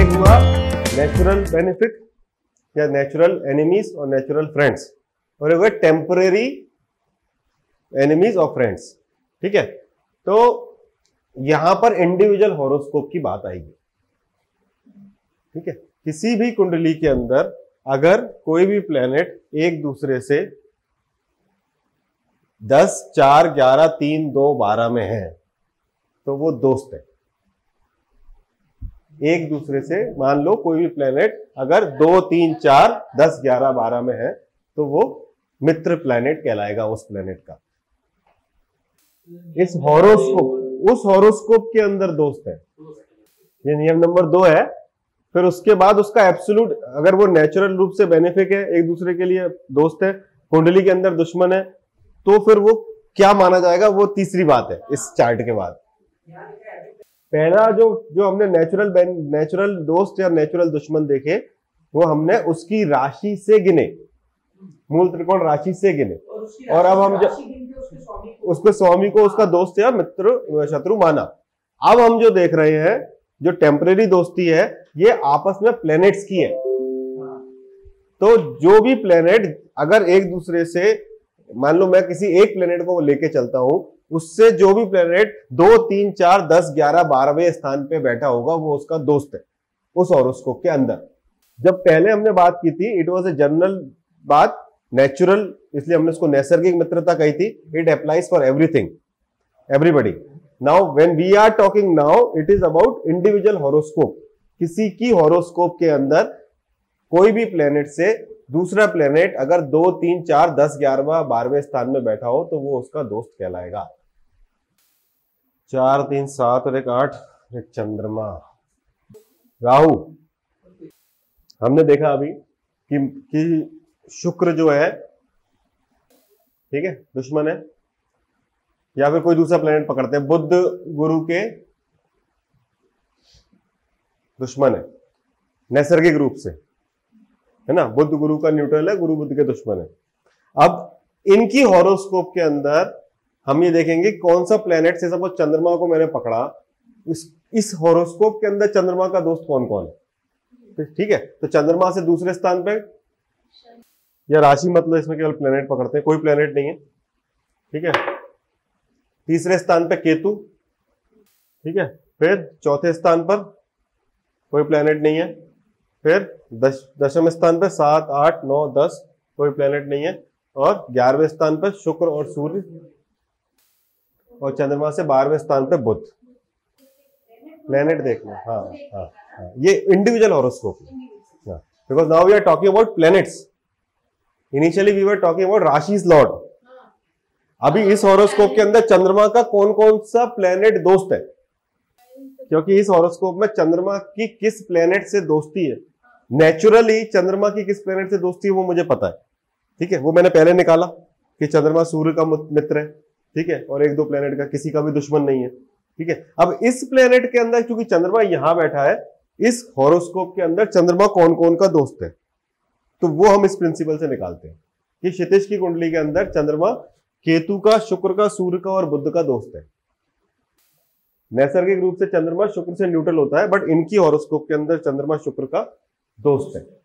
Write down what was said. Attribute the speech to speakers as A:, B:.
A: एक हुआ natural benefit या नेचुरल एनिमीज और नेचुरल फ्रेंड्स और एक हुआ टेम्परेरी एनिमीज और फ्रेंड्स ठीक है? तो यहाँ पर इंडिविजुअल हॉरोस्कोप की बात आएगी। ठीक है? किसी भी कुंडली के अंदर अगर कोई भी प्लेनेट एक दूसरे से दस, चार, ग्यारह, तीन, दो, बारह में है तो वो दोस्त है। एक दूसरे से मान लो कोई भी प्लेनेट अगर दो, तीन, चार, दस, ग्यारह, बारह में है तो वो मित्र प्लेनेट कहलाएगा उस प्लेनेट का। इस हॉरोस्कोप उस हॉरोस्कोप के अंदर दोस्त है। ये नियम नंबर दो है। फिर उसके बाद उसका एब्सोल्यूट अगर वो नेचुरल रूप से बेनिफिक है, एक दूसरे के लिए दोस्त है, कुंडली के अंदर दुश्मन है तो फिर वो क्या माना जाएगा? वो तीसरी बात है, इस चार्ट के बाद। पहला जो जो हमने नेचुरल नेचुरल दोस्त या नेचुरल दुश्मन देखे वो हमने उसकी राशि से गिने। मूल त्रिकोण राशि से गिने। और अब हम जो उसके स्वामी को। उसका दोस्त या मित्र शत्रु माना। अब हम जो देख रहे हैं जो टेम्परेरी दोस्ती है ये आपस में प्लेनेट्स की है। तो जो भी प्लेनेट अगर एक दूसरे से मान लो मैं किसी एक प्लेनेट को लेके चलता हूँ उससे जो भी प्लेनेट दो, तीन, चार, दस, ग्यारह, बारहवें स्थान पे बैठा होगा, वो उसका दोस्त है, उस ऑरोस्कोप के अंदर। जब पहले हमने बात की थी इट वॉज़ ए जनरल बात नेचुरल इसलिए हमने उसको नैसर्गिक मित्रता कही थी it applies for everything everybody now when we are talking now it is about individual horoscope किसी की हॉरोस्कोप के अंदर कोई भी प्लेनेट से दूसरा प्लेनेट अगर दो, तीन, चार, दस, ग्यारहवा, बारहवें स्थान में बैठा हो तो वो उसका दोस्त कहलाएगा। चार तीन सात और एक आठ एक चंद्रमा। राहु हमने देखा अभी कि, कि शुक्र जो है ठीक है दुश्मन है या फिर कोई दूसरा प्लेनेट पकड़ते हैं बुद्ध गुरु के दुश्मन है नैसर्गिक रूप से है ना? बुद्ध गुरु का न्यूट्रल है गुरु बुद्ध के दुश्मन है। अब इनकी हॉरोस्कोप के अंदर हम ये देखेंगे कौन सा प्लेनेट से सपोज़ चंद्रमा को मैंने पकड़ा, इस इस हॉरोस्कोप के अंदर चंद्रमा का दोस्त कौन कौन है? ठीक है तो चंद्रमा से दूसरे स्थान पे, या राशि मतलब इसमें केवल प्लेनेट पकड़ते हैं, कोई प्लेनेट नहीं है, ठीक है? तीसरे स्थान पे केतु, ठीक है? फिर चौथे स्थान पर कोई प्लेनेट नहीं है, फिर दश, दशम स्थान पर सात, आठ, नौ, दस, कोई प्लेनेट नहीं है, और ग्यारहवें स्थान पर शुक्र और सूर्य और चंद्रमा से बारहवें स्थान पर बुद्ध प्लेनेट देखना हाँ हाँ हाँ। ये individual horoscope because now we are talking about planets initially we were talking about rashi lord अभी इस हॉरोस्कोप के अंदर चंद्रमा का कौन कौन सा प्लेनेट दोस्त है? क्योंकि इस हॉरोस्कोप में चंद्रमा की किस प्लेनेट से दोस्ती है? नेचुरली चंद्रमा की किस प्लेनेट से दोस्ती है वो मुझे पता है। ठीक है? वो मैंने पहले निकाला कि चंद्रमा सूर्य का मित्र है। ठीक है? और एक दो प्लेनेट का किसी का भी दुश्मन नहीं है। ठीक है? अब इस प्लेनेट के अंदर, क्योंकि चंद्रमा यहाँ बैठा है, इस हॉरोस्कोप के अंदर चंद्रमा कौन कौन का दोस्त है? तो वो हम इस प्रिंसिपल से निकालते हैं कि क्षितिश की कुंडली के अंदर चंद्रमा केतु का, शुक्र का, सूर्य का और बुद्ध का दोस्त है। नैसर्गिक रूप से चंद्रमा शुक्र से न्यूट्रल होता है बट इनकी हॉरोस्कोप के अंदर चंद्रमा शुक्र का दोस्त है।